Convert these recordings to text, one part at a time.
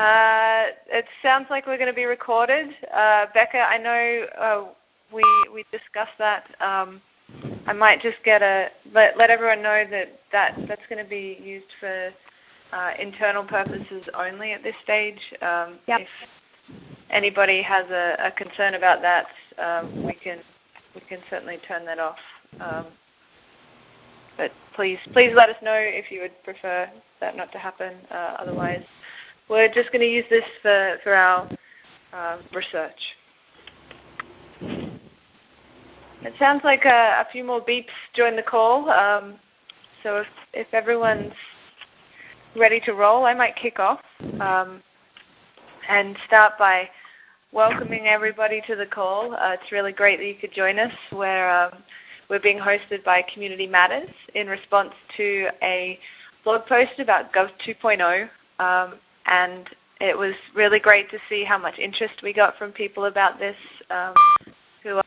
Uh, it sounds like we're going to be recorded. Uh, Becca, I know uh, we we discussed that. Um, I might just get a let let everyone know that that that's going to be used for uh, internal purposes only at this stage. Um, yep. If anybody has a, a concern about that, um, we can we can certainly turn that off. Um, but please please let us know if you would prefer that not to happen. Uh, otherwise, we're just going to use this for for our uh, research. It sounds like a, a, few more beeps join the call. Um, so if, if everyone's ready to roll, I might kick off um, and start by welcoming everybody to the call. Uh, it's really great that you could join us. We're, um, we're being hosted by Community Matters in response to a blog post about Gov 2.0. Um, and it was really great to see how much interest we got from people about this um, who are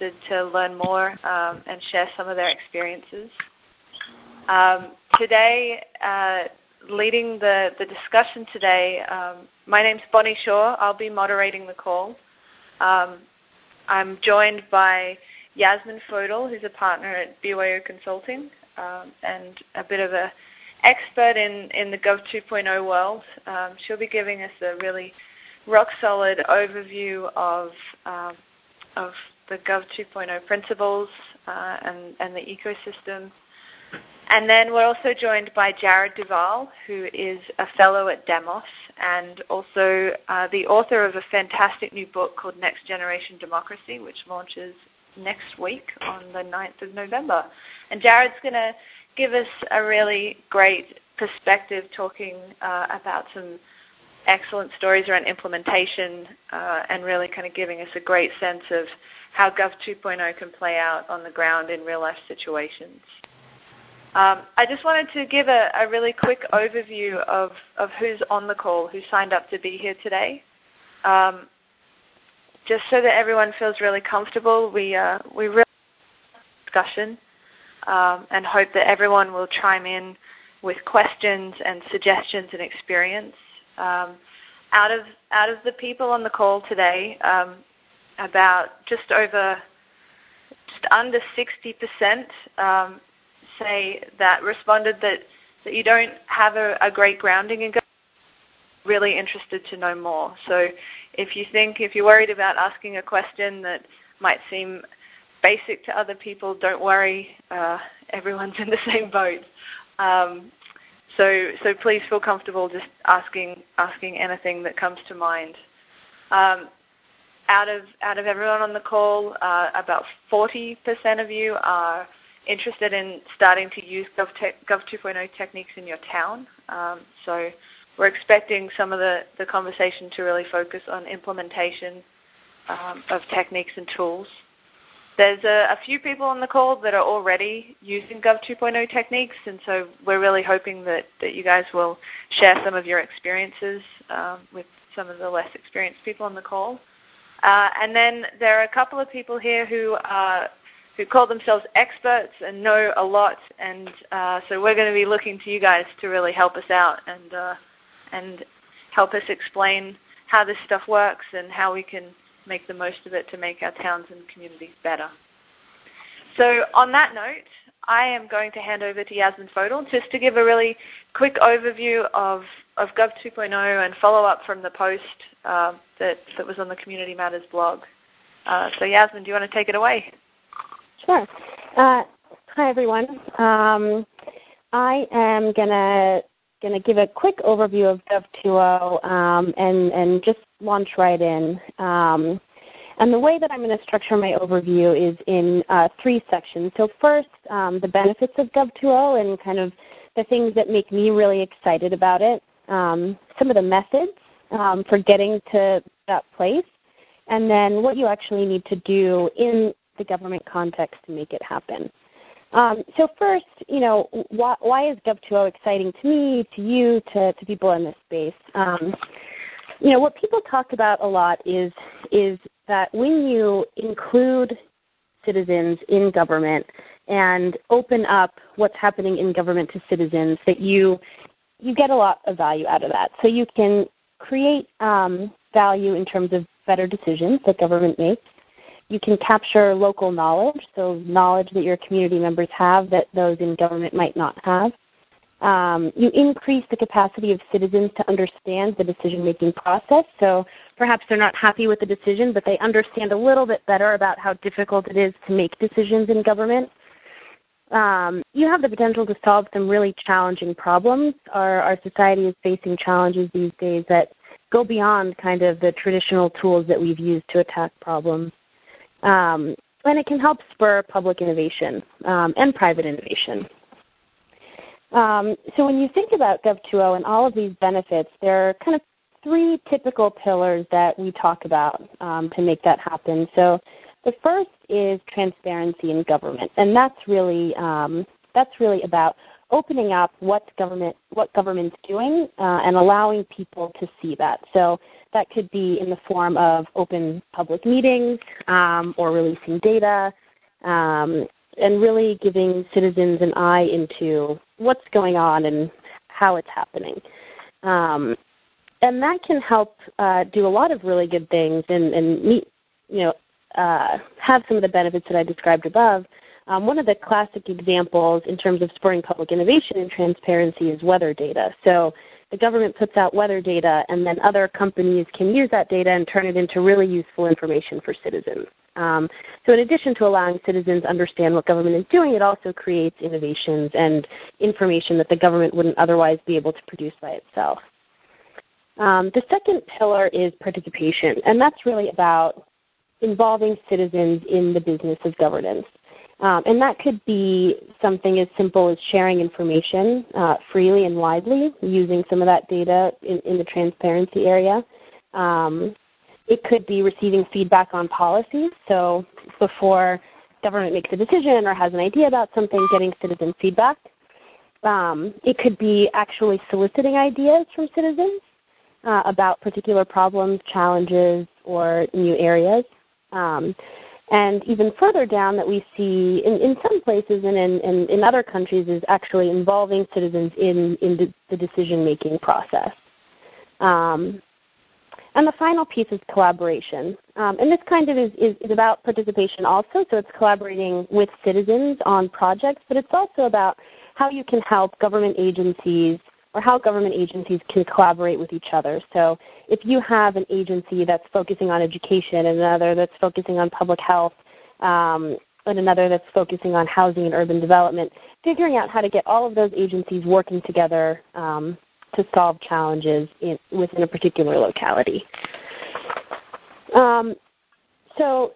interested to learn more um, and share some of their experiences. Um, today, uh, leading the, the discussion today, um, my name's Bonnie Shaw. I'll be moderating the call. Um, I'm joined by Yasmin Fodil, who's a partner at BYO Consulting um, and a bit of a expert in, in the Gov 2.0 world. Um, she'll be giving us a really rock solid overview of um, of the Gov 2.0 principles uh, and, and the ecosystem. And then we're also joined by Jared Duval, who is a fellow at Demos and also uh, the author of a fantastic new book called Next Generation Democracy, which launches next week on the 9th of November. And Jared's going to give us a really great perspective talking uh, about some excellent stories around implementation uh, and really kind of giving us a great sense of how Gov 2.0 can play out on the ground in real life situations. Um, I just wanted to give a, a, really quick overview of, of who's on the call, who signed up to be here today. Um, just so that everyone feels really comfortable, we, uh, we really discussion um, and hope that everyone will chime in with questions and suggestions and experience. Um, out of out of the people on the call today, um, about just over, just under 60% um, say that responded that that you don't have a, a great grounding and really interested to know more. So if you think if you're worried about asking a question that might seem basic to other people, don't worry. Uh, everyone's in the same boat. Um, so, so please feel comfortable just asking asking anything that comes to mind. Um, out of out of everyone on the call, uh, about 40% of you are interested in starting to use Gov, Gov 2.0 techniques in your town. Um, so we're expecting some of the, the conversation to really focus on implementation um, of techniques and tools. There's a, a, few people on the call that are already using Gov 2.0 techniques, and so we're really hoping that, that you guys will share some of your experiences um, with some of the less experienced people on the call. Uh, and then there are a couple of people here who are who call themselves experts and know a lot, and uh, so we're going to be looking to you guys to really help us out and uh, and help us explain how this stuff works and how we can make the most of it to make our towns and communities better. So on that note, I am going to hand over to Yasmin Fodil just to give a really quick overview of, of Gov 2.0 and follow up from the post uh, that, that was on the Community Matters blog. Uh, so Yasmin, do you want to take it away? Sure. Uh, hi everyone. Um, I am gonna gonna give a quick overview of Gov 2.0 um, and and just launch right in. Um, and the way that I'm going to structure my overview is in uh, three sections. So first, um, the benefits of Gov 2.0 and kind of the things that make me really excited about it. Um, some of the methods um, for getting to that place, and then what you actually need to do in the government context to make it happen. Um, so first, you know, why, why is Gov 2.0 exciting to me, to you, to, to people in this space? You know, what people talk about a lot is is that when you include citizens in government and open up what's happening in government to citizens, that you you get a lot of value out of that. So you can create um, value in terms of better decisions that government makes. You can capture local knowledge, so knowledge that your community members have that those in government might not have. Um, you increase the capacity of citizens to understand the decision making process. So perhaps they're not happy with the decision, but they understand a little bit better about how difficult it is to make decisions in government. Um, you have the potential to solve some really challenging problems. Our, our society is facing challenges these days that go beyond kind of the traditional tools that we've used to attack problems. Um, and it can help spur public innovation um, and private innovation. Um, so when you think about Gov 2.0 and all of these benefits, there are kind of three typical pillars that we talk about um, to make that happen. So the first is transparency in government, and that's really um, that's really about opening up what government what government's doing uh, and allowing people to see that. So that could be in the form of open public meetings um, or releasing data, um, and really giving citizens an eye into what's going on and how it's happening. Um, and that can help uh, do a lot of really good things and, and meet, you know, uh, have some of the benefits that I described above. Um, one of the classic examples in terms of spurring public innovation and transparency is weather data. So the government puts out weather data, and then other companies can use that data and turn it into really useful information for citizens. Um, so in addition to allowing citizens understand what government is doing, it also creates innovations and information that the government wouldn't otherwise be able to produce by itself. Um, the second pillar is participation, and that's really about involving citizens in the business of governance. Um, and that could be something as simple as sharing information uh, freely and widely, using some of that data in, in the transparency area. Um, it could be receiving feedback on policies. So before government makes a decision or has an idea about something, getting citizen feedback. Um, it could be actually soliciting ideas from citizens uh, about particular problems, challenges, or new areas. Um, and even further down that we see in, in some places and in, in, in, other countries is actually involving citizens in, in the, the decision making process. Um, and the final piece is collaboration. Um, and this kind of is, is, is, about participation also, so it's collaborating with citizens on projects, but it's also about how you can help government agencies or how government agencies can collaborate with each other. So if you have an agency that's focusing on education and another that's focusing on public health, um, and another that's focusing on housing and urban development, figuring out how to get all of those agencies working together um, to solve challenges in, within a particular locality. Um, so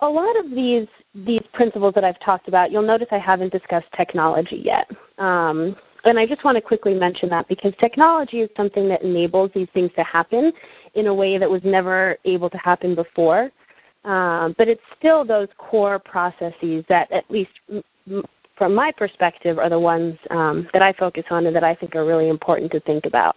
a lot of these these principles that I've talked about, you'll notice I haven't discussed technology yet. Um, and I just want to quickly mention that because technology is something that enables these things to happen in a way that was never able to happen before. Um, but it's still those core processes that, at least m- from my perspective, are the ones um, that I focus on and that I think are really important to think about.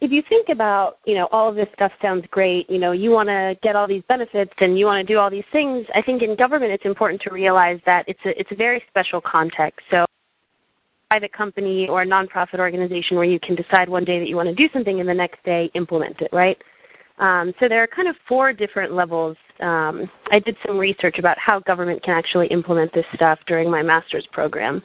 If you think about, you know, all of this stuff sounds great. You know, you want to get all these benefits and you want to do all these things. I think in government, it's important to realize that it's a it's a very special context. So private company or a nonprofit organization where you can decide one day that you want to do something and the next day implement it, right? Um, so there are kind of four different levels. Um, I did some research about how government can actually implement this stuff during my master's program.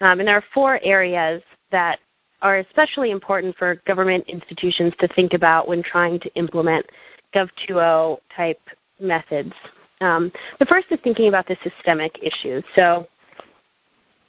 Um, and there are four areas that are especially important for government institutions to think about when trying to implement Gov 2.0 type methods. Um, the first is thinking about the systemic issues. So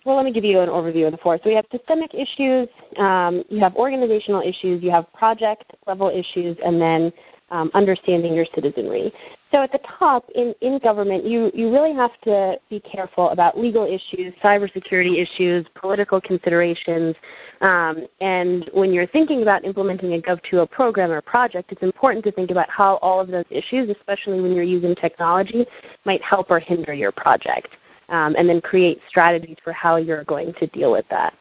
well, let me give you an overview of the four. So we have systemic issues, um, you have organizational issues, you have project level issues, and then um, understanding your citizenry. So at the top in, in government, you, you really have to be careful about legal issues, cybersecurity issues, political considerations. Um, and when you're thinking about implementing a Gov 2.0 program or project, it's important to think about how all of those issues, especially when you're using technology, might help or hinder your project um, and then create strategies for how you're going to deal with that.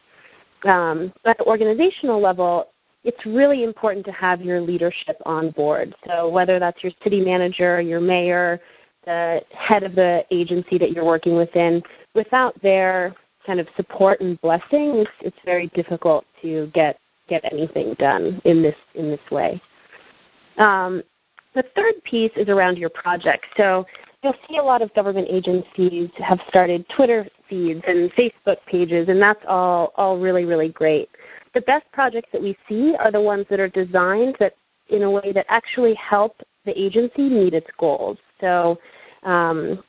Um, at the organizational level, it's really important to have your leadership on board. So whether that's your city manager, your mayor, the head of the agency that you're working within, without their kind of support and blessing, it's, it's very difficult to get get anything done in this in this way. Um, the third piece is around your project. So you'll see a lot of government agencies have started Twitter feeds and Facebook pages, and that's all all really really great. The best projects that we see are the ones that are designed that in a way that actually help the agency meet its goals. So um,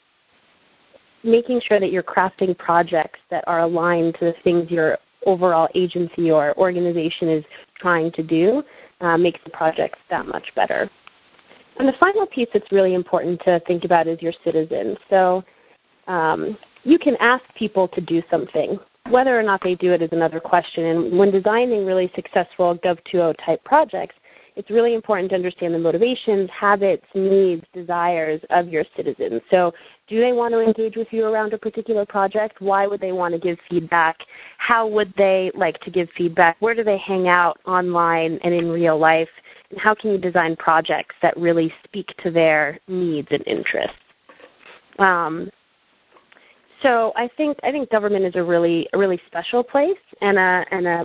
making sure that you're crafting projects that are aligned to the things your overall agency or organization is trying to do uh, makes the projects that much better. And the final piece that's really important to think about is your citizens. So um, you can ask people to do something. Whether or not they do it is another question. And when designing really successful Gov 2.0 type projects, it's really important to understand the motivations, habits, needs, desires of your citizens. So, do they want to engage with you around a particular project? Why would they want to give feedback? How would they like to give feedback? Where do they hang out online and in real life? And how can you design projects that really speak to their needs and interests? Um, so I think I think government is a really a really special place and a and a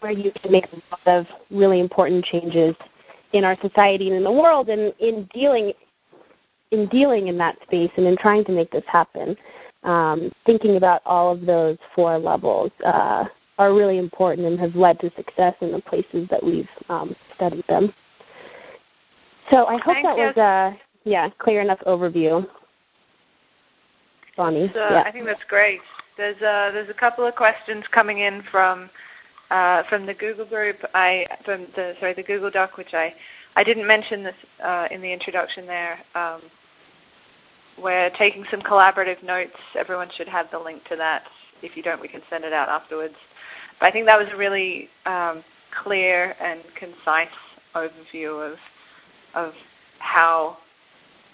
where you can make a lot of really important changes in our society and in the world and in dealing in dealing in that space and in trying to make this happen um, thinking about all of those four levels uh, are really important and have led to success in the places that we've um, studied them so i hope Thanks, that was a yeah clear enough overview Bonnie. So, yeah. I think that's great. There's a, there's a couple of questions coming in from uh, from the Google group. I from the sorry the Google Doc, which I I didn't mention this uh, in the introduction there. Um, we're taking some collaborative notes. Everyone should have the link to that. If you don't, we can send it out afterwards. But I think that was a really um, clear and concise overview of of how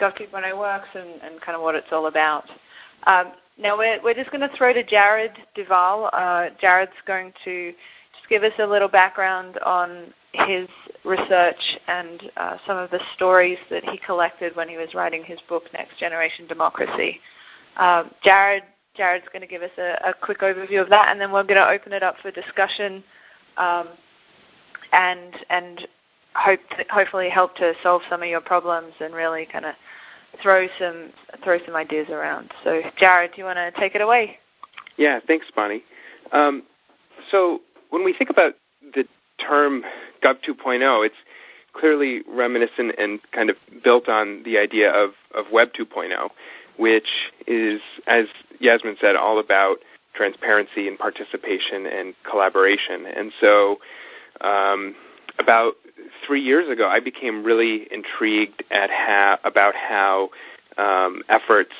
Gov 2.0 works and, and kind of what it's all about. Um, now we're, we're just going to throw to Jared Duval. Uh, Jared's going to just give us a little background on his research and uh, some of the stories that he collected when he was writing his book, Next Generation Democracy. Um, Jared, Jared's going to give us a, a, quick overview of that, and then we're going to open it up for discussion um, and and hope hopefully help to solve some of your problems and really kind of throw some throw some ideas around. So, Jared, do you want to take it away? Yeah, thanks, Bonnie. Um, so, when we think about the term Gov 2.0, it's clearly reminiscent and kind of built on the idea of, of Web 2.0, which is, as Yasmin said, all about transparency and participation and collaboration. And so, um, about three years ago, I became really intrigued at how, about how um, efforts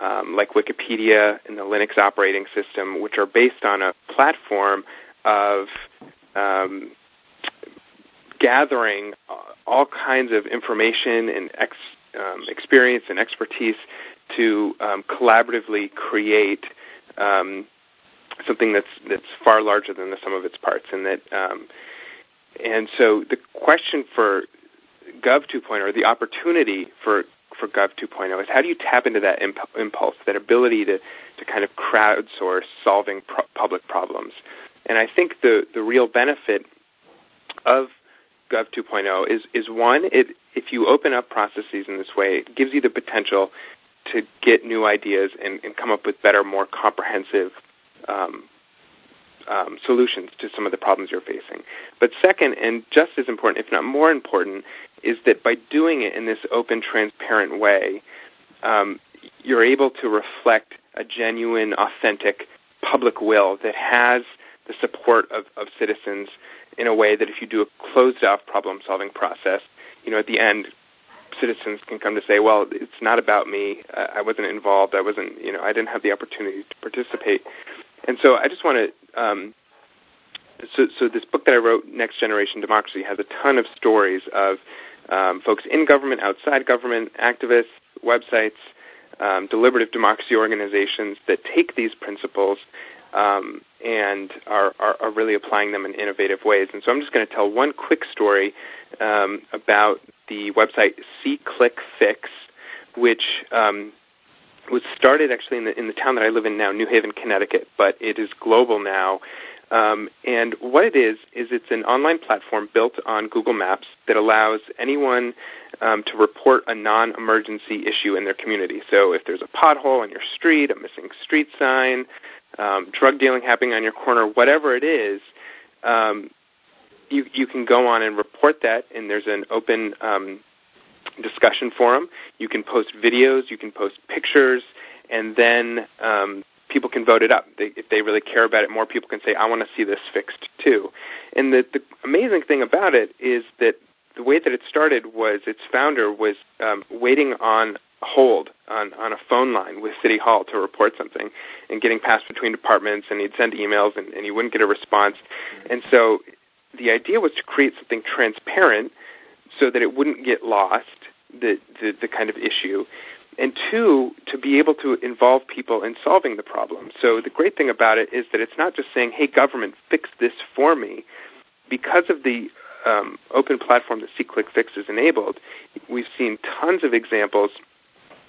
um, like Wikipedia and the Linux operating system, which are based on a platform of um, gathering all kinds of information and ex, um, experience and expertise to um, collaboratively create um, something that's that's far larger than the sum of its parts, and that and so the question for Gov 2.0, or the opportunity for, for Gov 2.0, is how do you tap into that imp- impulse, that ability to, to kind of crowdsource solving pro- public problems? And I think the, the real benefit of Gov 2.0 is, is one, it, if you open up processes in this way, it gives you the potential to get new ideas and, and come up with better, more comprehensive um, um, solutions to some of the problems you're facing. But second, and just as important, if not more important, is that by doing it in this open, transparent way, um, you're able to reflect a genuine, authentic public will that has the support of, of citizens in a way that if you do a closed-off problem-solving process, you know, at the end, citizens can come to say, well, it's not about me. I wasn't involved. I wasn't, you know, I didn't have the opportunity to participate. And so I just want to. Um, so, so this book that I wrote, Next Generation Democracy, has a ton of stories of um, folks in government, outside government, activists, websites, um, deliberative democracy organizations that take these principles um, and are, are, are, really applying them in innovative ways. And so I'm just going to tell one quick story um, about the website SeeClickFix, which um, was started actually in the in the town that I live in now, New Haven, Connecticut, but it is global now. Um, and what it is is it's an online platform built on Google Maps that allows anyone um, to report a non-emergency issue in their community. So if there's a pothole on your street, a missing street sign, um, drug dealing happening on your corner, whatever it is, um, you you can go on and report that, and there's an open um, discussion forum. You can post videos, you can post pictures, and then um, people can vote it up. They, if they really care about it, more people can say, "I want to see this fixed too." And the, the amazing thing about it is that the way that it started was its founder was um, waiting on hold on, on a phone line with City Hall to report something and getting passed between departments, and he'd send emails and, and he wouldn't get a response. And so the idea was to create something transparent so that it wouldn't get lost, the, the, the kind of issue, and two, to be able to involve people in solving the problem. So the great thing about it is that it's not just saying, hey, government, fix this for me. Because of the um, open platform that SeeClickFix has enabled, we've seen tons of examples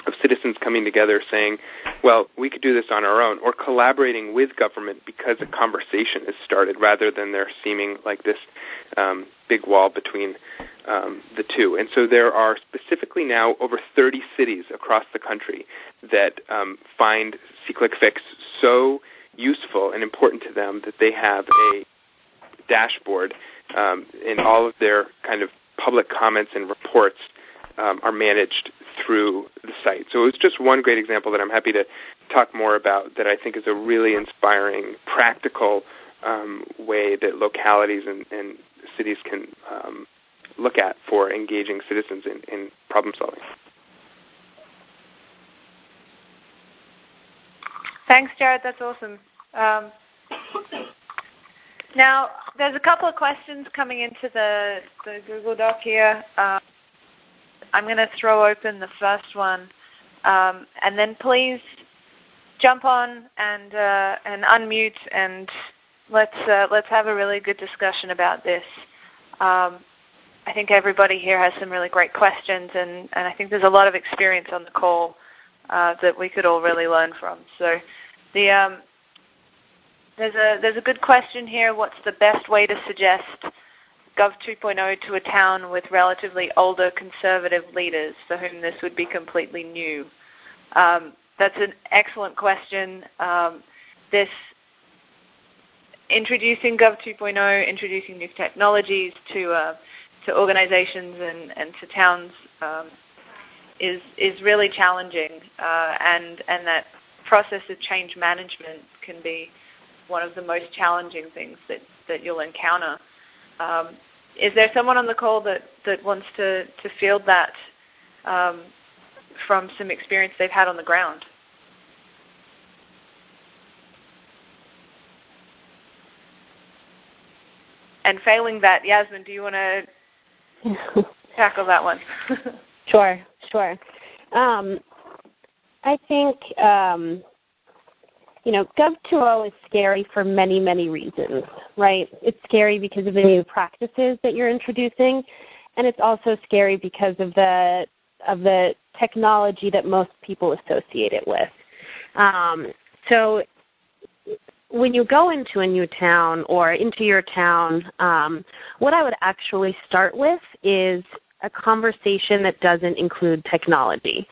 of citizens coming together saying, well, we could do this on our own, or collaborating with government because a conversation is started rather than there seeming like this um, big wall between um, the two. And so there are specifically now over 30 cities across the country that um, find SeeClickFix so useful and important to them that they have a dashboard um, in all of their kind of public comments and reports um, are managed through the site. So it was just one great example that I'm happy to talk more about that I think is a really inspiring, practical um, way that localities and, and cities can um, look at for engaging citizens in, in problem solving. Thanks, Jared. That's awesome. Um, now, there's a couple of questions coming into the, the Google Doc here. Um, I'm going to throw open the first one, um, and then please jump on and uh, and unmute and let's uh, let's have a really good discussion about this. Um, I think everybody here has some really great questions, and, and I think there's a lot of experience on the call uh, that we could all really learn from. So, the um, there's a there's a good question here. What's the best way to suggest Gov 2.0 to a town with relatively older conservative leaders for whom this would be completely new? Um, that's an excellent question. Um, this introducing Gov 2.0, introducing new technologies to uh, to organizations and, and to towns um, is is really challenging, uh, and and that process of change management can be one of the most challenging things that, that you'll encounter. Um, is there someone on the call that, that wants to, to field that um, from some experience they've had on the ground? And failing that, Yasmin, do you want to tackle that one? sure, sure. Um, I think um, you know, Gov 2.0 is scary for many, many reasons, right? It's scary because of the new practices that you're introducing, and it's also scary because of the of the technology that most people associate it with. Um, so when you go into a new town or into your town, um, what I would actually start with is a conversation that doesn't include technology.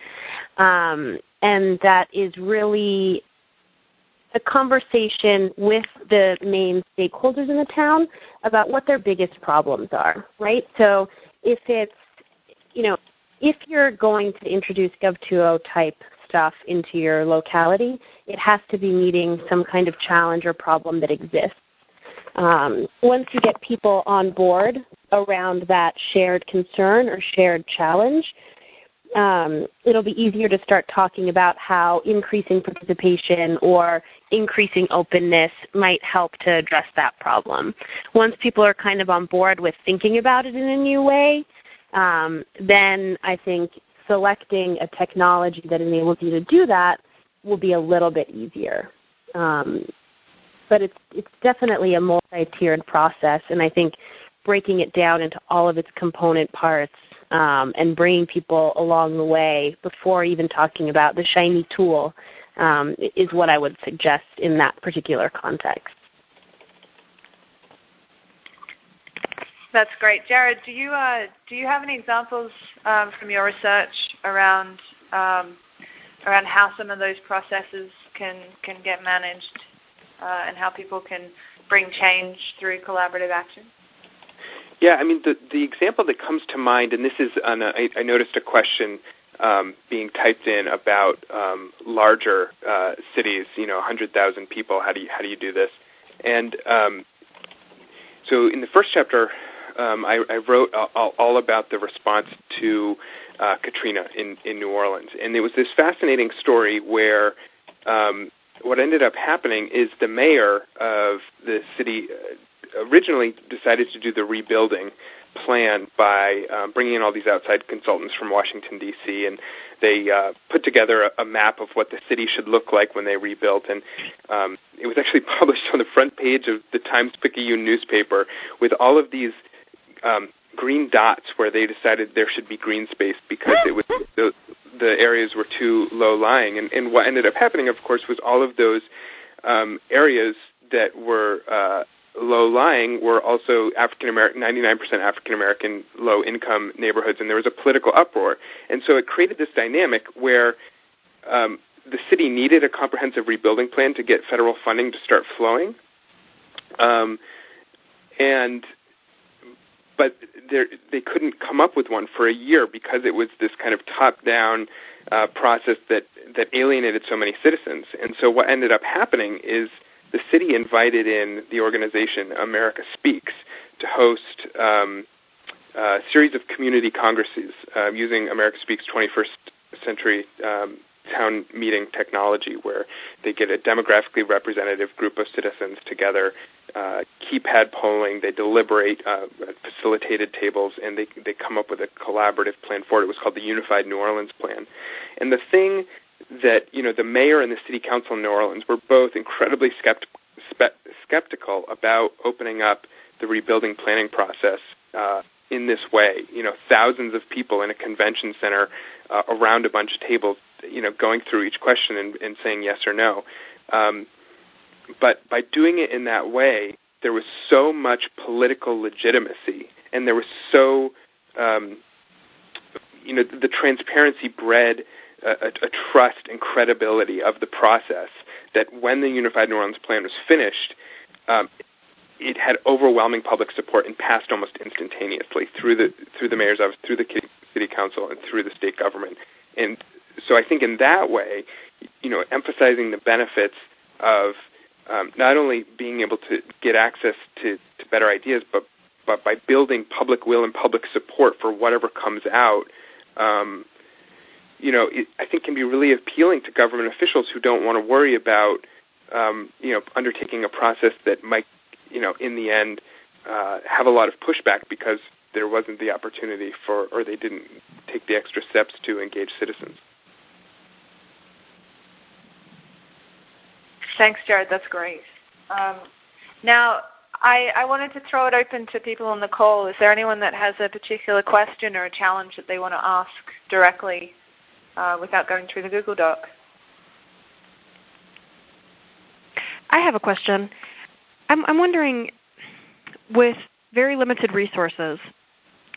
Um, and that is really a conversation with the main stakeholders in the town about what their biggest problems are, right? So if it's, you know, if you're going to introduce Gov 2.0 type stuff into your locality, it has to be meeting some kind of challenge or problem that exists. Um, once you get people on board around that shared concern or shared challenge, um, it'll be easier to start talking about how increasing participation or increasing openness might help to address that problem. Once people are kind of on board with thinking about it in a new way, um, then I think selecting a technology that enables you to do that will be a little bit easier. Um, but it's it's definitely a multi-tiered process, and I think breaking it down into all of its component parts um, and bringing people along the way before even talking about the shiny tool um, is what I would suggest in that particular context. That's great, Jared. Do you uh, do you have any examples um, from your research around um, around how some of those processes can can get managed uh, and how people can bring change through collaborative action? Yeah, I mean the the example that comes to mind, and this is on a, I, I noticed a question um, being typed in about um, larger uh, cities, you know, 100,000 people. How do you how do you do this? And um, so in the first chapter, um, I, I, wrote all, all, about the response to uh, Katrina in, in New Orleans, and it was this fascinating story where um, what ended up happening is the mayor of the city uh, originally decided to do the rebuilding plan by um, bringing in all these outside consultants from Washington D.C. and they uh, put together a, a, map of what the city should look like when they rebuilt, and um, it was actually published on the front page of the Times Picayune newspaper with all of these um, green dots where they decided there should be green space because it was the, the areas were too low lying. And, and what ended up happening, of course, was all of those um, areas that were uh, low lying were also African American, 99% African American low income neighborhoods, and there was a political uproar. And so it created this dynamic where um, the city needed a comprehensive rebuilding plan to get federal funding to start flowing. Um, and but they couldn't come up with one for a year because it was this kind of top-down uh, process that that alienated so many citizens. And so what ended up happening is the city invited in the organization America Speaks to host um, a series of community congresses uh, using America Speaks 21st Century um, town meeting technology where they get a demographically representative group of citizens together, uh, keypad polling, they deliberate uh, facilitated tables, and they they come up with a collaborative plan for it. It was called the Unified New Orleans Plan. And the thing that you know the mayor and the city council in New Orleans were both incredibly skept- spe- skeptical about opening up the rebuilding planning process. Uh, in this way, you know, thousands of people in a convention center uh, around a bunch of tables you know going through each question and, and saying yes or no. Um, but by doing it in that way, there was so much political legitimacy, and there was so um, you know the transparency bred a, a, trust and credibility of the process that when the Unified New Orleans Plan was finished, um, it had overwhelming public support and passed almost instantaneously through the through the mayor's office, through the city council, and through the state government. And so I think in that way, you know, emphasizing the benefits of um, not only being able to get access to, to better ideas, but but by building public will and public support for whatever comes out, um, you know, it, I think can be really appealing to government officials who don't want to worry about, um, you know, undertaking a process that might, you know, in the end, uh, have a lot of pushback because there wasn't the opportunity for, or they didn't take the extra steps to engage citizens. Thanks, Jared. That's great. Um, now, I, I, wanted to throw it open to people on the call. Is there anyone that has a particular question or a challenge that they want to ask directly uh, without going through the Google Doc? I have a question. I'm, I'm wondering, with very limited resources,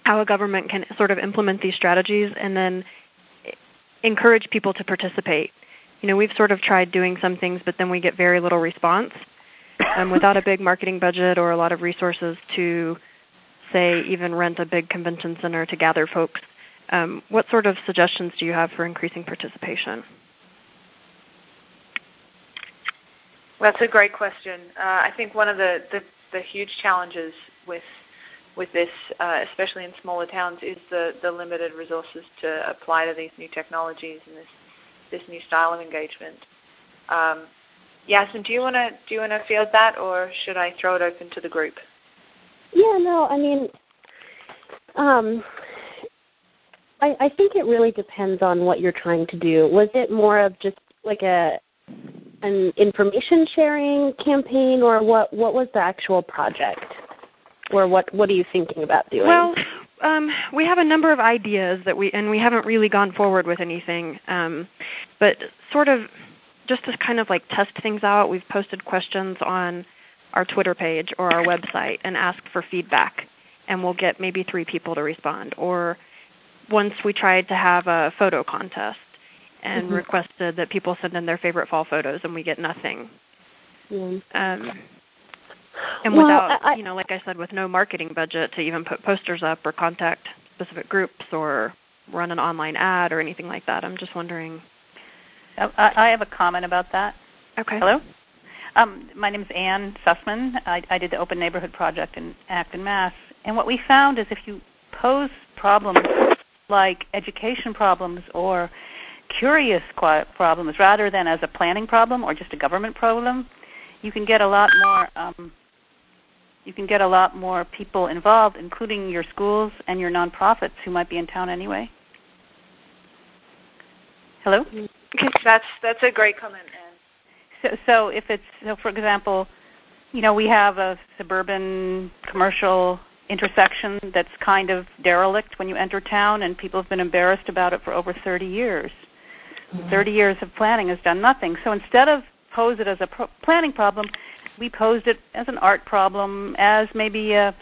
how a government can sort of implement these strategies and then encourage people to participate you know, we've sort of tried doing some things, but then we get very little response. Um, without a big marketing budget or a lot of resources to, say, even rent a big convention center to gather folks, um, what sort of suggestions do you have for increasing participation? That's a great question. Uh, I think one of the, the, the, huge challenges with with this, uh, especially in smaller towns, is the, the limited resources to apply to these new technologies and this this new style of engagement. Um, Yasin, do you want to do you want to field that, or should I throw it open to the group? Yeah, no, I mean, um, I, I think it really depends on what you're trying to do. Was it more of just like a an information sharing campaign, or what? What was the actual project, or what? What are you thinking about doing? Well, um, we have a number of ideas that we and we haven't really gone forward with anything. Um, but sort of just to kind of like test things out, we've posted questions on our Twitter page or our website and asked for feedback, and we'll get maybe three people to respond. Or once we tried to have a photo contest and mm-hmm. requested that people send in their favorite fall photos, and we get nothing. Um, and well, without, I, you know, like I said, with no marketing budget to even put posters up or contact specific groups or run an online ad or anything like that, I'm just wondering. I, I have a comment about that. Okay. Hello. Um, my name is Anne Sussman. I, I did the Open Neighborhood Project in Acton, Mass. And what we found is if you pose problems like education problems or curious problems rather than as a planning problem or just a government problem, you can get a lot more um, you can get a lot more people involved, including your schools and your nonprofits who might be in town anyway. Hello. Okay, that's that's a great comment, Anne. So, so if it's so, for example, you know, we have a suburban commercial intersection that's kind of derelict when you enter town, and people have been embarrassed about it for over 30 years. Mm-hmm. 30 years of planning has done nothing. So instead of pose it as a pro- planning problem, we posed it as an art problem, as maybe a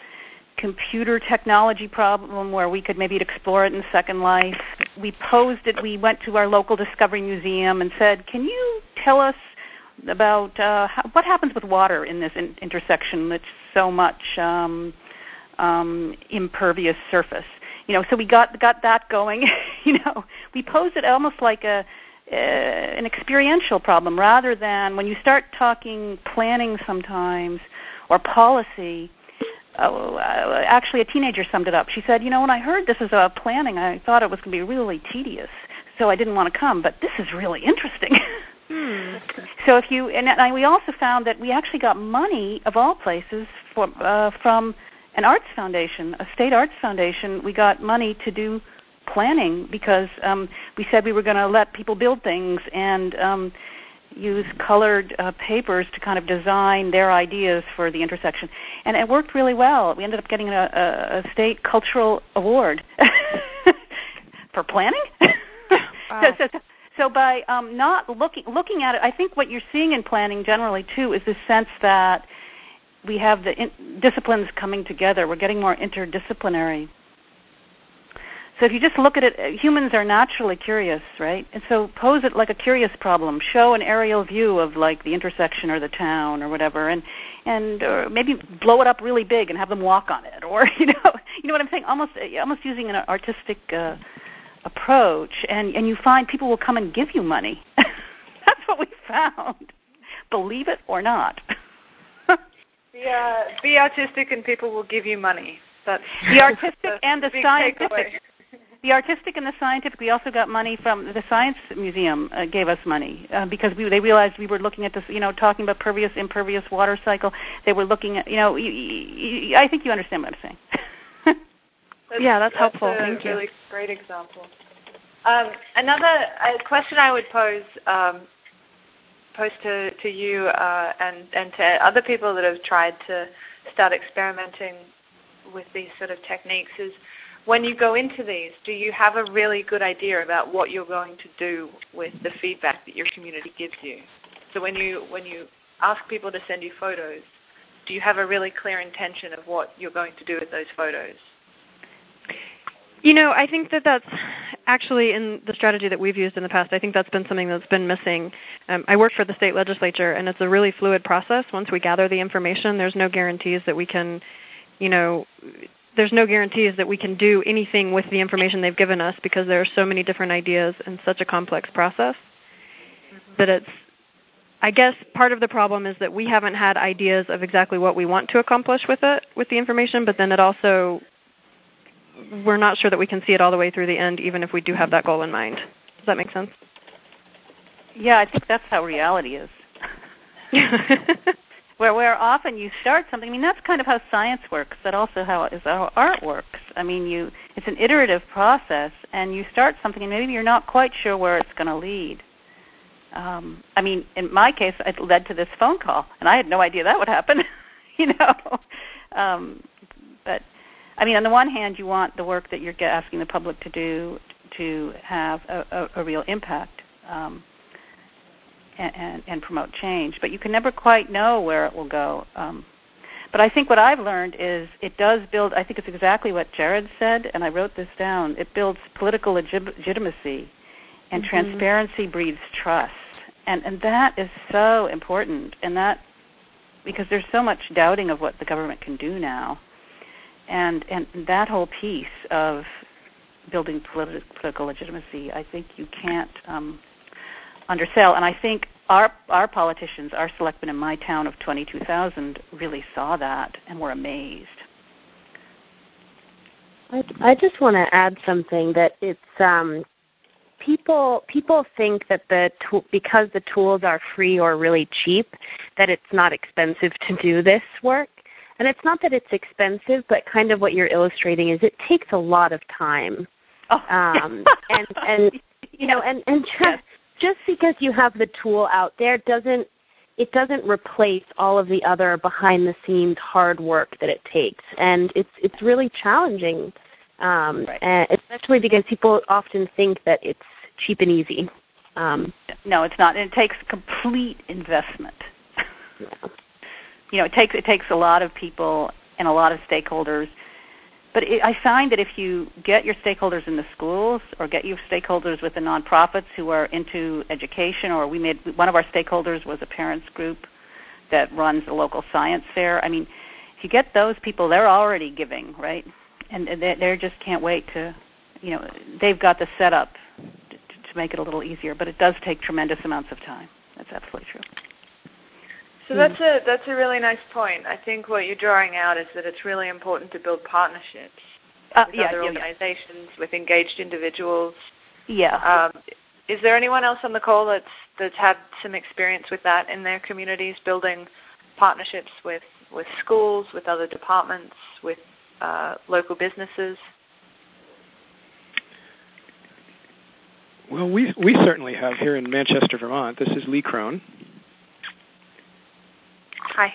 computer technology problem where we could maybe explore it in Second Life. We posed it. We went to our local Discovery Museum and said, "Can you tell us about uh, how, what happens with water in this in- intersection that's so much um, um, impervious surface?" You know, so we got got that going. you know, we posed it almost like a uh, an experiential problem rather than when you start talking planning sometimes or policy. Uh, actually, a teenager summed it up. She said, "You know, when I heard this is about planning, I thought it was going to be really tedious, so I didn't want to come. But this is really interesting." Hmm. So if you and, and we also found that we actually got money of all places for, uh, from an arts foundation, a state arts foundation. We got money to do planning because um, we said we were going to let people build things and um, use colored uh, papers to kind of design their ideas for the intersection, and it worked really well. We ended up getting a, a, a state cultural award for planning. wow. so, so, so by um, not looking looking at it, I think what you're seeing in planning generally too is this sense that we have the in- disciplines coming together. We're getting more interdisciplinary so if you just look at it, uh, humans are naturally curious, right? And so pose it like a curious problem. Show an aerial view of like the intersection or the town or whatever, and and or maybe blow it up really big and have them walk on it, or you know, you know what I'm saying? Almost uh, almost using an artistic uh, approach, and and you find people will come and give you money. That's what we found. Believe it or not. yeah, be artistic and people will give you money. That's the artistic and the scientific. The artistic and the scientific. We also got money from the Science Museum. Uh, gave us money uh, because we they realized we were looking at this, you know, talking about pervious impervious water cycle. They were looking at, you know, you, you, I think you understand what I'm saying. that's, yeah, that's, that's helpful. A Thank you. Really great example. Um, another uh, question I would pose um, pose to to you uh, and and to other people that have tried to start experimenting with these sort of techniques is when you go into these, do you have a really good idea about what you're going to do with the feedback that your community gives you? So when you when you ask people to send you photos, do you have a really clear intention of what you're going to do with those photos? You know, I think that that's actually in the strategy that we've used in the past. I think that's been something that's been missing. Um, I work for the state legislature, and it's a really fluid process. Once we gather the information, there's no guarantees that we can, you know, there's no guarantees that we can do anything with the information they've given us because there are so many different ideas and such a complex process mm-hmm. that it's I guess part of the problem is that we haven't had ideas of exactly what we want to accomplish with it with the information, but then it also we're not sure that we can see it all the way through the end even if we do have that goal in mind. Does that make sense? Yeah, I think that's how reality is. where where often you start something. I mean, that's kind of how science works. That also how is how art works. I mean, you it's an iterative process, and you start something, and maybe you're not quite sure where it's going to lead. Um, I mean, in my case, it led to this phone call, and I had no idea that would happen. you know, um, but I mean, on the one hand, you want the work that you're asking the public to do to have a, a, a real impact um, and, and, and, promote change, but you can never quite know where it will go. Um, but I think what I've learned is it does build. I think it's exactly what Jared said, and I wrote this down. It builds political legitimacy, and mm-hmm. transparency breeds trust, and and that is so important. And that because there's so much doubting of what the government can do now, and and that whole piece of building politi- political legitimacy, I think you can't um, undersell. And I think our our politicians, our selectmen in my town of 22,000, really saw that and were amazed. I, I just want to add something that it's um, people people think that the tool, because the tools are free or really cheap that it's not expensive to do this work and it's not that it's expensive but kind of what you're illustrating is it takes a lot of time oh. um and and you know and and just yes. just because you have the tool out there doesn't it doesn't replace all of the other behind the scenes hard work that it takes and it's it's really challenging um, right. and especially because people often think that it's cheap and easy. Um, no, it's not. And it takes complete investment. Yeah. You know, it takes it takes a lot of people and a lot of stakeholders. But it, I find that if you get your stakeholders in the schools, or get your stakeholders with the nonprofits who are into education, or we made one of our stakeholders was a parents group that runs a local science fair. I mean, if you get those people, they're already giving, right? And they, they just can't wait to, you know, they've got the setup to make it a little easier, but it does take tremendous amounts of time. That's absolutely true. So that's a that's a really nice point. I think what you're drawing out is that it's really important to build partnerships uh, with yeah, other yeah, organizations, yeah. with engaged individuals. Yeah. Um, is there anyone else on the call that's that's had some experience with that in their communities, building partnerships with with schools, with other departments, with uh, local businesses? Well, we we certainly have here in Manchester, Vermont. This is Lee Krohn. Hi.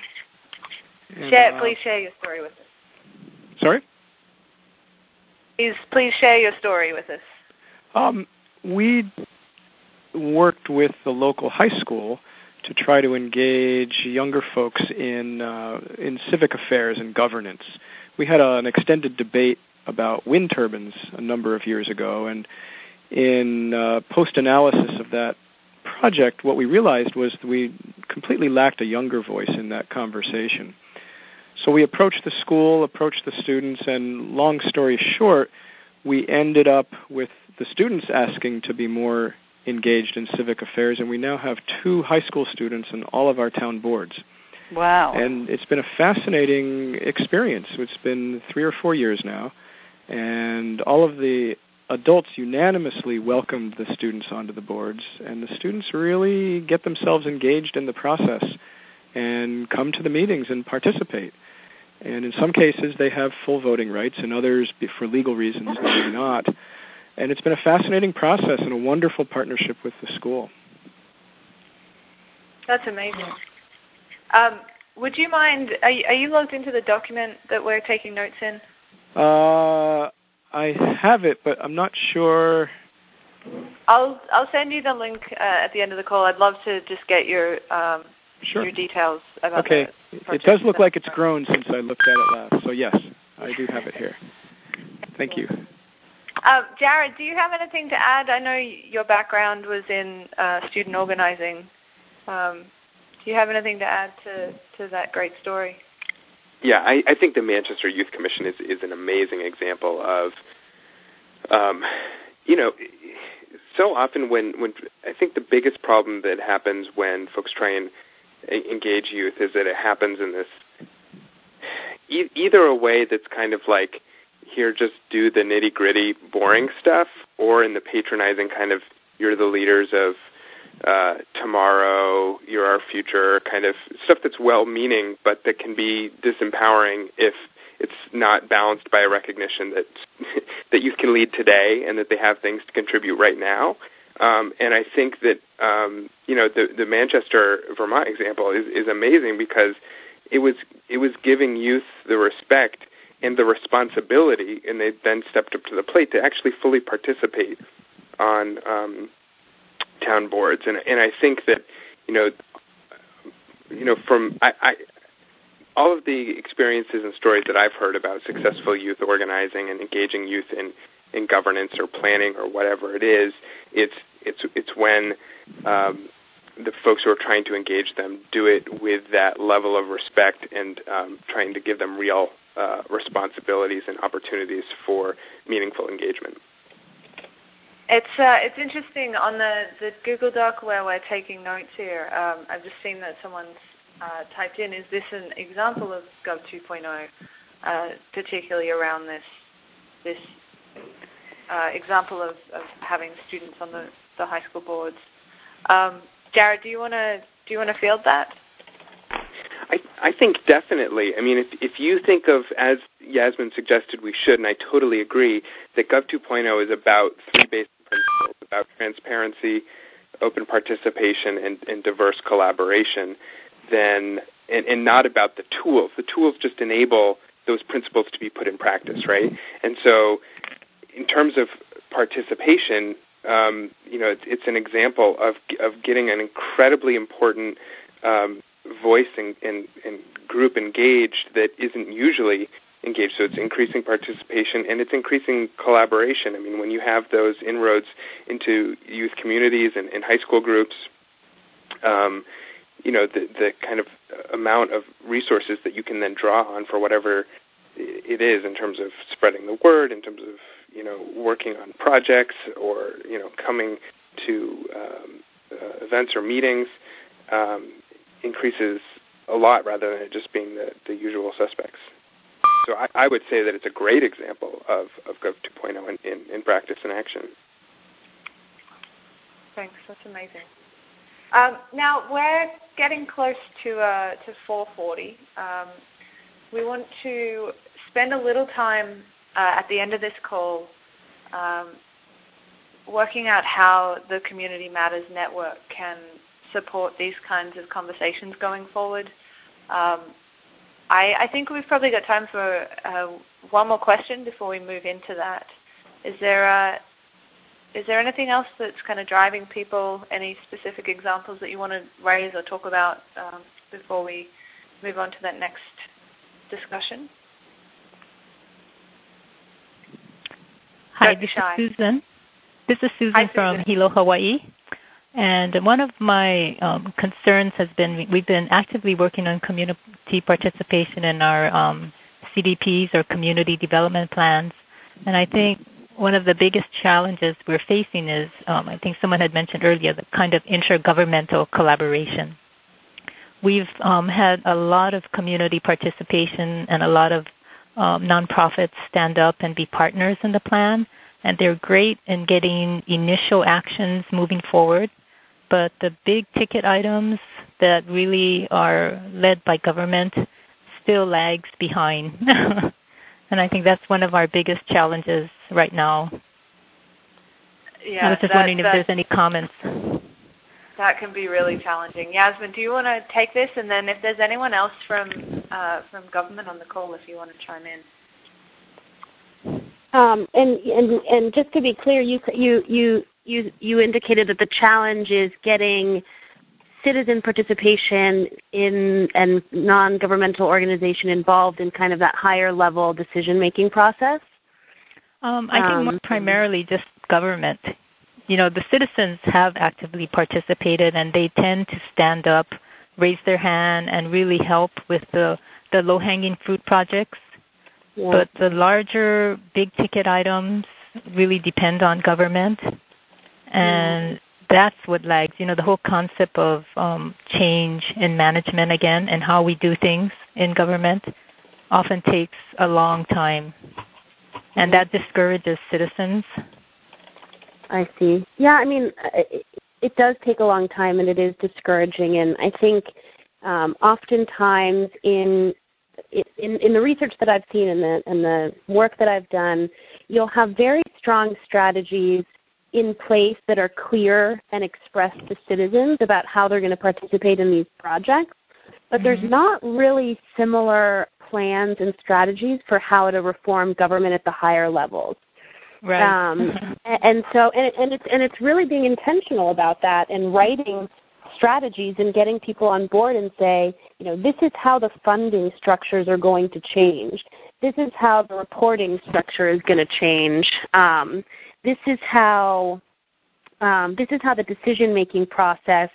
And, share, uh, please share your story with us. Sorry. Please, please share your story with us. Um, we worked with the local high school to try to engage younger folks in uh, in civic affairs and governance. We had a, an extended debate about wind turbines a number of years ago, and in uh, post analysis of that project, what we realized was that we completely lacked a younger voice in that conversation. So we approached the school, approached the students, and long story short, we ended up with the students asking to be more engaged in civic affairs, and we now have two high school students in all of our town boards. Wow. And it's been a fascinating experience. It's been three or four years now, and all of the adults unanimously welcomed the students onto the boards, and the students really get themselves engaged in the process and come to the meetings and participate. And in some cases, they have full voting rights, and others, for legal reasons, they do not. And it's been a fascinating process and a wonderful partnership with the school. That's amazing. Um, would you mind? Are you, are you logged into the document that we're taking notes in? Uh, I have it, but I'm not sure. I'll I'll send you the link uh, at the end of the call. I'd love to just get your um, sure. your details about it. okay. It does look like it's grown since I looked at it last. So yes, I do have it here. Thank you. Uh, Jared, do you have anything to add? I know your background was in uh, student organizing. Um, do you have anything to add to, to that great story? Yeah, I, I think the Manchester Youth Commission is is an amazing example of, um, you know, so often when when I think the biggest problem that happens when folks try and engage youth is that it happens in this e- either a way that's kind of like here just do the nitty gritty boring stuff or in the patronizing kind of you're the leaders of uh, tomorrow, you're our future, kind of stuff that's well-meaning, but that can be disempowering if it's not balanced by a recognition that that youth can lead today and that they have things to contribute right now. Um, and I think that um, you know the the Manchester, Vermont example is is amazing because it was it was giving youth the respect and the responsibility, and they then stepped up to the plate to actually fully participate on um, town boards. And and I think that you know, you know, from I, I all of the experiences and stories that I've heard about successful youth organizing and engaging youth in in governance or planning or whatever it is, it's it's it's when um, the folks who are trying to engage them do it with that level of respect and um, trying to give them real uh, responsibilities and opportunities for meaningful engagement. It's uh, it's interesting on the, the Google Doc where we're taking notes here. Um, I've just seen that someone's uh, typed in. Is this an example of Gov 2.0, uh, particularly around this this uh, example of, of having students on the, the high school boards? Um, Jared, do you want to do you want to field that? I I think definitely. I mean, if if you think of as Yasmin suggested, we should, and I totally agree that Gov 2.0 is about three basic principles: about transparency, open participation, and, and diverse collaboration. Then, and, and not about the tools. The tools just enable those principles to be put in practice, right? And so, in terms of participation, um, you know, it's, it's an example of of getting an incredibly important um, voice and, and, and group engaged that isn't usually engaged. So it's increasing participation and it's increasing collaboration. I mean, when you have those inroads into youth communities and, and high school groups, um, you know, the, the kind of amount of resources that you can then draw on for whatever it is in terms of spreading the word, in terms of, you know, working on projects or, you know, coming to um, uh, events or meetings, um, increases a lot rather than it just being the, the usual suspects. So I, I would say that it's a great example of, of Gov 2.0 in, in, in practice and action. Thanks, that's amazing. Um, now we're getting close to uh, to 4:40. Um, we want to spend a little time uh, at the end of this call um, working out how the Community Matters Network can support these kinds of conversations going forward. Um, I, I, think we've probably got time for uh, one more question before we move into that. Is there a, is there anything else that's kind of driving people? Any specific examples that you want to raise or talk about um, before we move on to that next discussion? Hi, this is Susan. This is Susan from Hilo, Hawaii. And one of my um, concerns has been we've been actively working on community participation in our um, CDPs or community development plans. And I think one of the biggest challenges we're facing is um, I think someone had mentioned earlier the kind of intergovernmental collaboration. We've um, had a lot of community participation and a lot of um, nonprofits stand up and be partners in the plan, and they're great in getting initial actions moving forward but the big ticket items that really are led by government still lags behind. and I think that's one of our biggest challenges right now. Yeah, I was just that, wondering if there's any comments. That can be really challenging. Yasmin, do you want to take this, and then if there's anyone else from uh, from government on the call, if you want to chime in. Um, and and and just to be clear, you you you you you indicated that the challenge is getting citizen participation in and non-governmental organization involved in kind of that higher level decision making process. Um, I think um, more primarily just government. You know, the citizens have actively participated, and they tend to stand up, raise their hand, and really help with the the low hanging fruit projects. Yeah. But the larger big ticket items really depend on government and that's what lags. You know, the whole concept of um, change in management again and how we do things in government often takes a long time, and that discourages citizens. I see. Yeah, I mean, it, it does take a long time, and it is discouraging. And I think um, oftentimes in in, in the research that I've seen and the and the work that I've done, you'll have very strong strategies in place that are clear and expressed to citizens about how they're going to participate in these projects. But mm-hmm. there's not really similar plans and strategies for how to reform government at the higher levels. Right. Um, and so, and, and it's and it's really being intentional about that and writing strategies and getting people on board and say, you know, this is how the funding structures are going to change. This is how the reporting structure is going to change. Um, this is how um, this is how the decision making process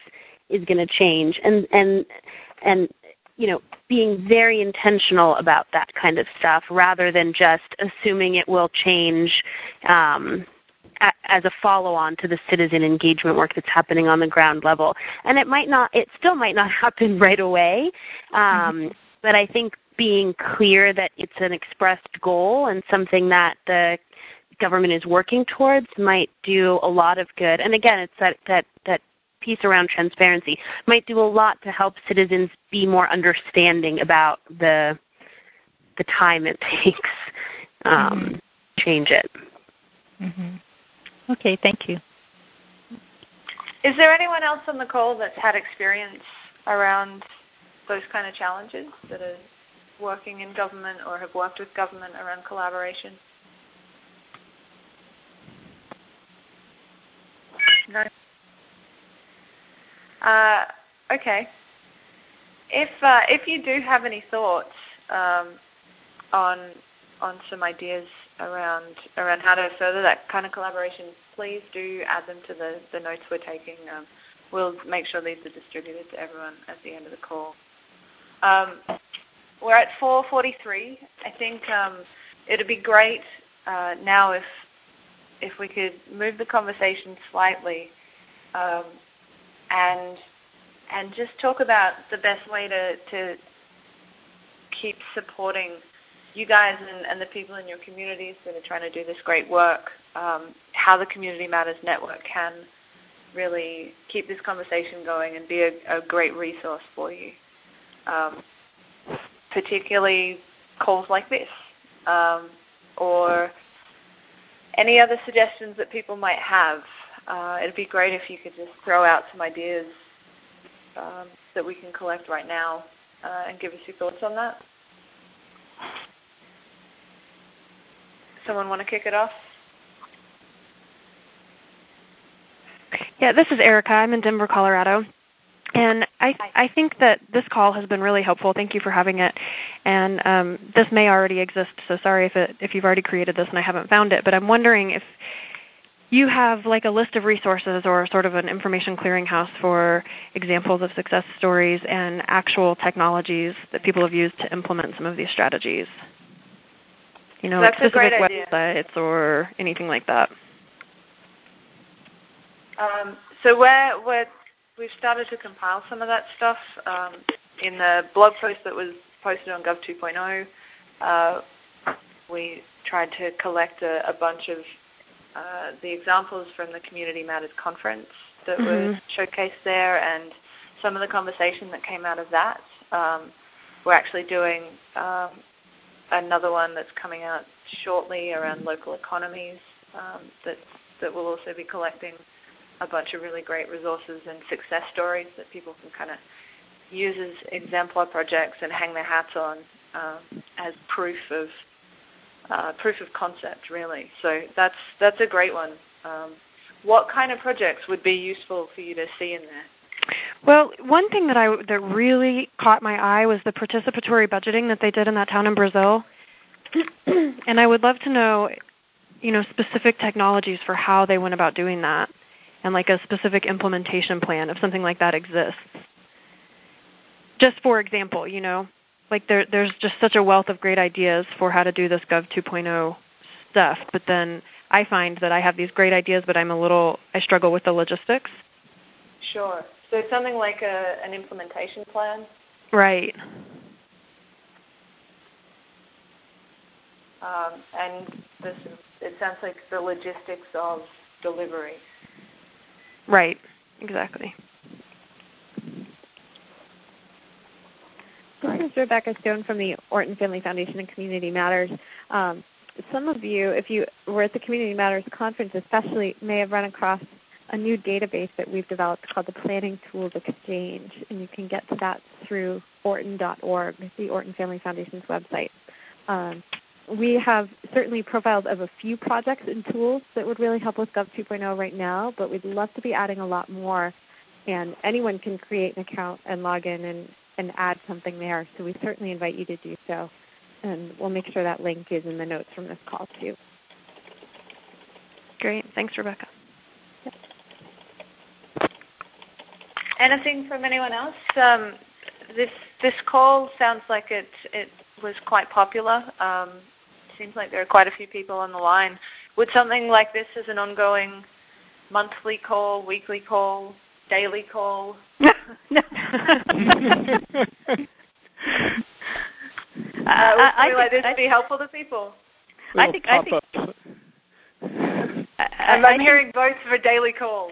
is going to change. And and and you know, being very intentional about that kind of stuff rather than just assuming it will change um, a, as a follow-on to the citizen engagement work that's happening on the ground level. And it might not, it still might not happen right away, um, mm-hmm. but I think being clear that it's an expressed goal and something that the government is working towards might do a lot of good. And again, it's that that that piece around transparency might do a lot to help citizens be more understanding about the the time it takes um, mm-hmm. change it. Mm-hmm. Okay, thank you. Is there anyone else on the call that's had experience around those kind of challenges that are working in government or have worked with government around collaboration? No. Uh, okay. If uh, if you do have any thoughts um, on on some ideas around around how to further that kind of collaboration, please do add them to the, the notes we're taking. Um, we'll make sure these are distributed to everyone at the end of the call. Um, we're at 4:43. I think um, it'd be great uh, now if if we could move the conversation slightly um, and and just talk about the best way to to keep supporting you guys and, and the people in your communities that are trying to do this great work. Um, how the Community Matters Network can really keep this conversation going and be a, a great resource for you. Um, particularly calls like this, um, or any other suggestions that people might have. Uh, it'd be great if you could just throw out some ideas um, that we can collect right now uh, and give us your thoughts on that. Someone want to kick it off? Yeah, this is Erica. I'm in Denver, Colorado. And I I think that this call has been really helpful. Thank you for having it. And um, this may already exist, so sorry if it if you've already created this and I haven't found it. But I'm wondering if you have like a list of resources or sort of an information clearinghouse for examples of success stories and actual technologies that people have used to implement some of these strategies. You know, That's like specific websites or anything like that. Um, so where where we've started to compile some of that stuff um, in the blog post that was posted on Gov 2.0. Uh, we tried to collect a, a bunch of uh, the examples from the Community Matters conference that mm-hmm. showcased there, and some of the conversation that came out of that. Um, we're actually doing um, another one that's coming out shortly around local economies um, that that will also be collecting a bunch of really great resources and success stories that people can kind of use as exemplar projects and hang their hats on um, as proof of uh, proof of concept, really. So that's that's a great one. Um, what kind of projects would be useful for you to see in there? Well, one thing that I that really caught my eye was the participatory budgeting that they did in that town in Brazil. and I would love to know, you know, specific technologies for how they went about doing that and like a specific implementation plan if something like that exists. Just for example, you know, like there there's just such a wealth of great ideas for how to do this Gov 2.0 stuff, but then I find that I have these great ideas, but I'm a little I struggle with the logistics. Sure. So it's something like a an implementation plan. Right. Um, and this it sounds like the logistics of delivery. Right. Exactly. This is Rebecca Stone from the Orton Family Foundation and Community Matters. Um, some of you, if you were at the Community Matters conference, especially, may have run across a new database that we've developed called the Planning Tools Exchange, and you can get to that through Orton.org, the Orton Family Foundation's website. Um, we have certainly profiles of a few projects and tools that would really help with Gov 2.0 right now, but we'd love to be adding a lot more. And anyone can create an account and log in and, and add something there. So we certainly invite you to do so. And we'll make sure that link is in the notes from this call too. Great. Thanks, Rebecca. Yep. Anything from anyone else? Um, this this call sounds like it it was quite popular. Um, seems like there are quite a few people on the line. Would something like this as an ongoing monthly call, weekly call, daily call? uh, would I, I like this I, be helpful to people? I think I think I, I'm hearing votes for daily calls.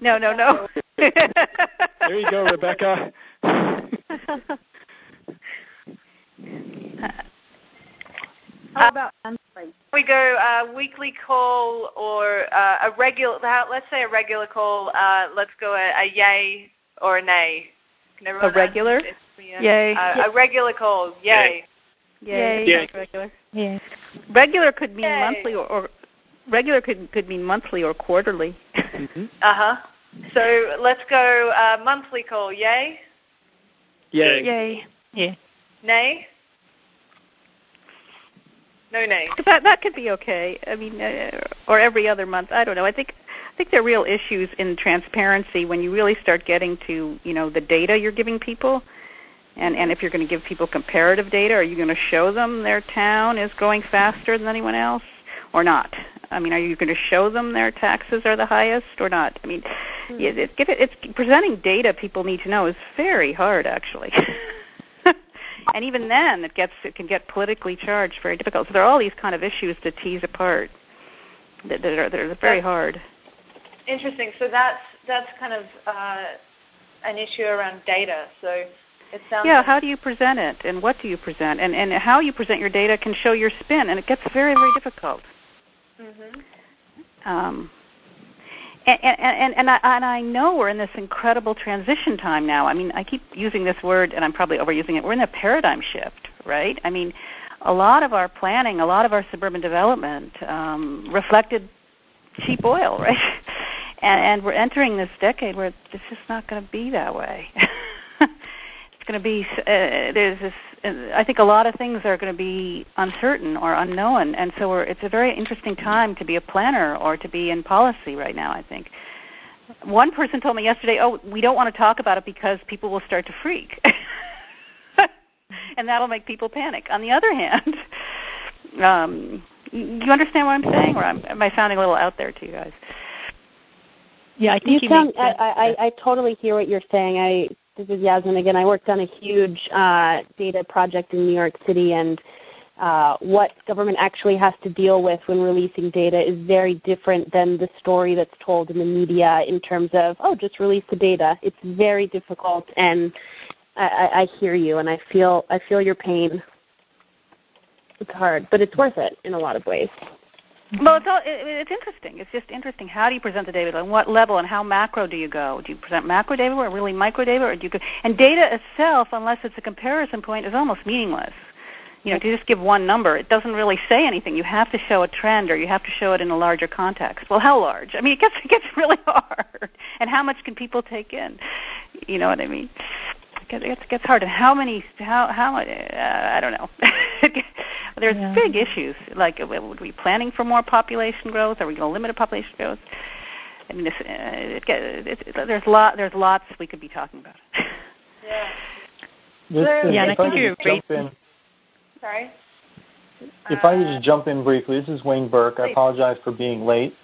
No, no, no. there you go, Rebecca. How about monthly? We go uh, weekly call or uh, a regular. Let's say a regular call. Uh, let's go a, a yay or a nay. a regular? Yay. Uh, a regular call. Yay. Yay. Yay. Yay. Regular. Yay. Regular could mean Yay. monthly or, or regular could could mean monthly or quarterly. Mm-hmm. Uh huh. So let's go uh, monthly call. Yay. Yay. Yay. Yay. Nay. No nay. That that could be okay. I mean, uh, or every other month. I don't know. I think I think there are real issues in transparency when you really start getting to you know the data you're giving people, and and if you're going to give people comparative data, are you going to show them their town is growing faster than anyone else, or not? I mean, are you going to show them their taxes are the highest or not? I mean, Hmm. it, it, it's presenting data people need to know is very hard actually. and even then it gets it can get politically charged very difficult so there are all these kind of issues to tease apart that, that are that are very hard Interesting. So that's that's kind of uh, an issue around data. So it sounds. yeah like how do you present it and what do you present and and how you present your data can show your spin and it gets very very difficult Mhm. um and and and I, and I know we're in this incredible transition time now. I mean, I keep using this word, and I'm probably overusing it. We're in a paradigm shift, right? I mean, a lot of our planning, a lot of our suburban development um, reflected cheap oil, right? And, and we're entering this decade where it's just not going to be that way. it's going to be uh, there's this. Uh, I think a lot of things are going to be uncertain or unknown, and so we're, it's a very interesting time to be a planner or to be in policy right now. I think. One person told me yesterday, "Oh, we don't want to talk about it because people will start to freak." and that'll make people panic. On the other hand, um, you understand what I'm saying, or am, am I sounding a little out there to you guys? Yeah, I think you he sound. makes I. I I totally hear what you're saying. I this is Yasmin again. I worked on a huge uh, data project in New York City, and uh, what government actually has to deal with when releasing data is very different than the story that's told in the media in terms of oh, just release the data. It's very difficult, and I, I, hear you, and I feel I feel your pain. It's hard, but it's worth it in a lot of ways. Well, it's all, it, it's interesting. It's just interesting. How do you present the data? On what level and how macro do you go? Do you present macro data or really micro data, or do you? Go, and data itself, unless it's a comparison point, is almost meaningless. You know, to just give one number, it doesn't really say anything. You have to show a trend, or you have to show it in a larger context. Well, how large? I mean, it gets it gets really hard. And how much can people take in? You know what I mean? It gets, it gets hard. And how many? How how? Uh, I don't know. There's Yeah. big issues. Like, would we planning for more population growth? Are we going to limit population growth? I mean, this, uh, it, it, it, there's lot. There's lots we could be talking about. Yeah. This There- is, Yeah, and I if I think could you're just jump in, Sorry. if I could Uh, just jump in briefly, this is Wayne Burke. I apologize for being late.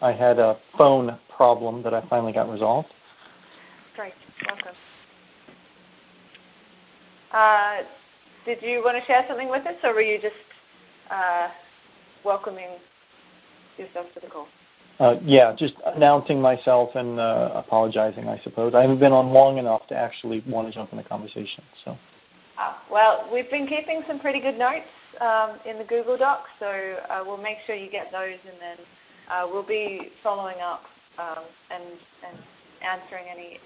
I had a phone problem that I finally got resolved. Great. Welcome. Uh, did you want to share something with us, or were you just uh, welcoming yourself to the call? Uh, yeah, just announcing myself and uh, apologizing, I suppose. I haven't been on long enough to actually want to jump in the conversation. So, Ah, well, we've been keeping some pretty good notes um, in the Google Doc, so uh, we'll make sure you get those, and then uh, we'll be following up um, and and answering any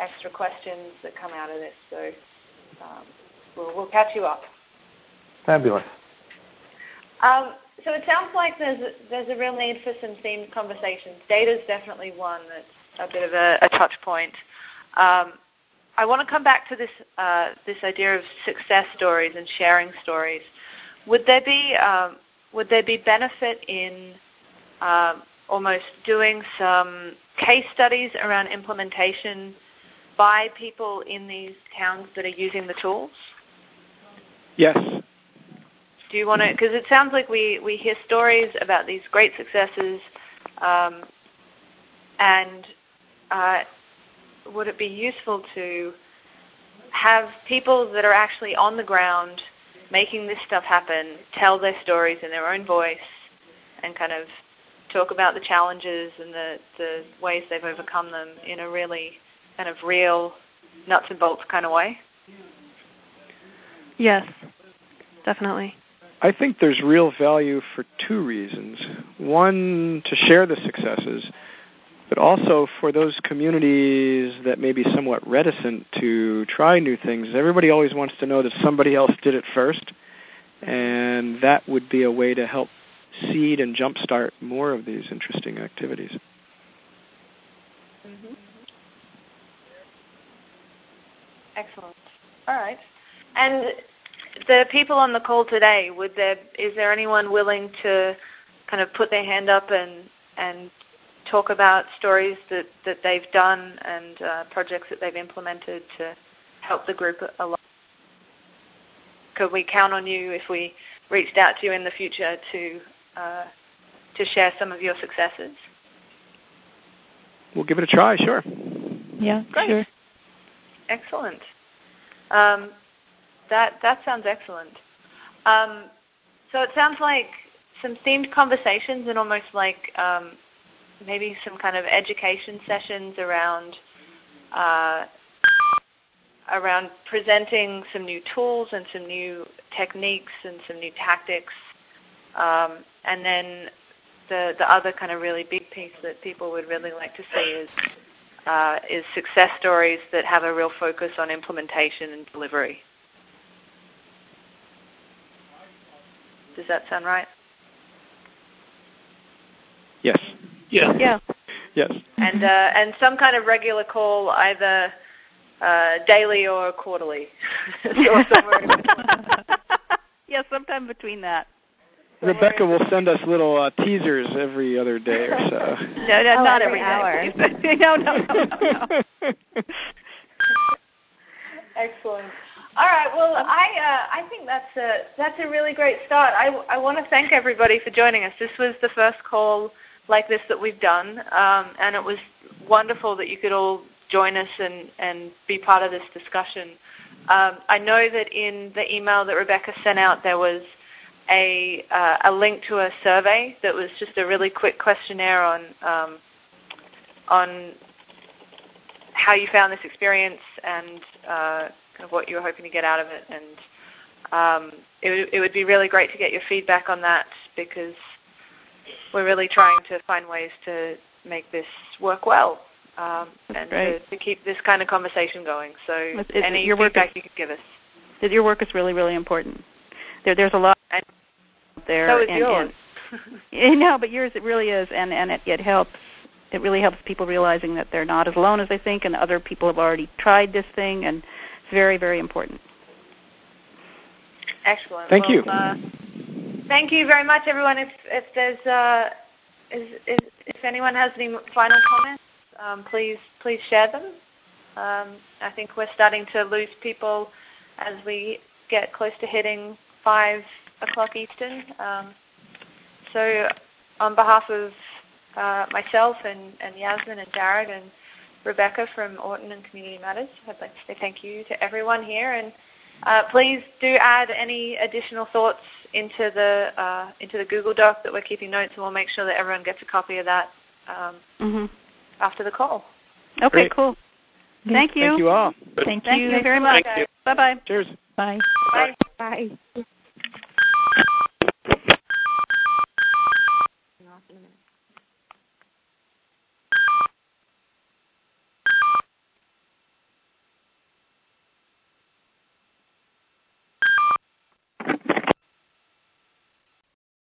extra questions that come out of this. So um, we'll, we'll catch you up. Fabulous. Um, so it sounds like there's a, there's a real need for some themed conversations. Data is definitely one that's a bit of a, a touch point. Um, I want to come back to this uh, this idea of success stories and sharing stories. Would there be um, would there be benefit in um, almost doing some case studies around implementation by people in these towns that are using the tools? Yes. Do you want to? Because it sounds like we we hear stories about these great successes, um, and uh, would it be useful to have people that are actually on the ground making this stuff happen tell their stories in their own voice and kind of talk about the challenges and the, the ways they've overcome them in a really kind of real nuts and bolts kind of way? Yes, definitely. I think there's real value for two reasons. One, to share the successes, but also for those communities that may be somewhat reticent to try new things. Everybody always wants to know that somebody else did it first, and that would be a way to help seed and jumpstart more of these interesting activities. Mm-hmm. Excellent. All right. And the people on the call today, would there is there anyone willing to kind of put their hand up and and talk about stories that, that they've done and uh, projects that they've implemented to help the group along. Could we count on you if we reached out to you in the future to uh, to share some of your successes? We'll give it a try. Sure. Yeah. Great. Sure. Excellent. Um, that that sounds excellent. Um, so it sounds like some themed conversations and almost like um, maybe some kind of education sessions around uh, around presenting some new tools and some new techniques and some new tactics, um, and then the the other kind of really big piece that people would really like to see is uh, is success stories that have a real focus on implementation and delivery. Does that sound right? Yes. Yeah. Yeah. Yes. And uh, and some kind of regular call, either uh, daily or quarterly, or somewhere. in between. yeah, sometime between that. Rebecca will send us little uh, teasers every other day or so. No, no Oh, not every every hour. day. no, no, no, no, no. Excellent. All right. Well, I uh, I think that's a that's a really great start. I I want to thank everybody for joining us. This was the first call like this that we've done, um, and it was wonderful that you could all join us and and be part of this discussion. Um, I know that in the email that Rebecca sent out, there was a uh, a link to a survey that was just a really quick questionnaire on um, on how you found this experience and uh, kind of what you were hoping to get out of it. And um, it, would, it would be really great to get your feedback on that because we're really trying to find ways to make this work well um, and to, to, keep this kind of conversation going. So It's- it's- any feedback is- you could give us. Your work is really, really important. There, there's a lot out there. So is and, yours. And, no, but yours it really is, and and it, it helps. It really helps people realizing that they're not as alone as they think, and other people have already tried this thing, and it's very, very important. Excellent. Thank Well, you. Uh, thank you very much, everyone. If if there's uh, is, is, if anyone has any final comments, um, please please share them. Um, I think we're starting to lose people as we get close to hitting five o'clock Eastern. Um, so, on behalf of uh, myself and, and Yasmin and Jared and Rebecca from Orton and Community Matters, I'd like to say thank you to everyone here and uh, please do add any additional thoughts into the uh, into the Google Doc that we're keeping notes, and we'll make sure that everyone gets a copy of that um, hmm after the call. Okay, Great. cool. Thank you. Thank you all. Thank, Thank you. you very much. Bye bye. Cheers. Bye. Bye. Bye.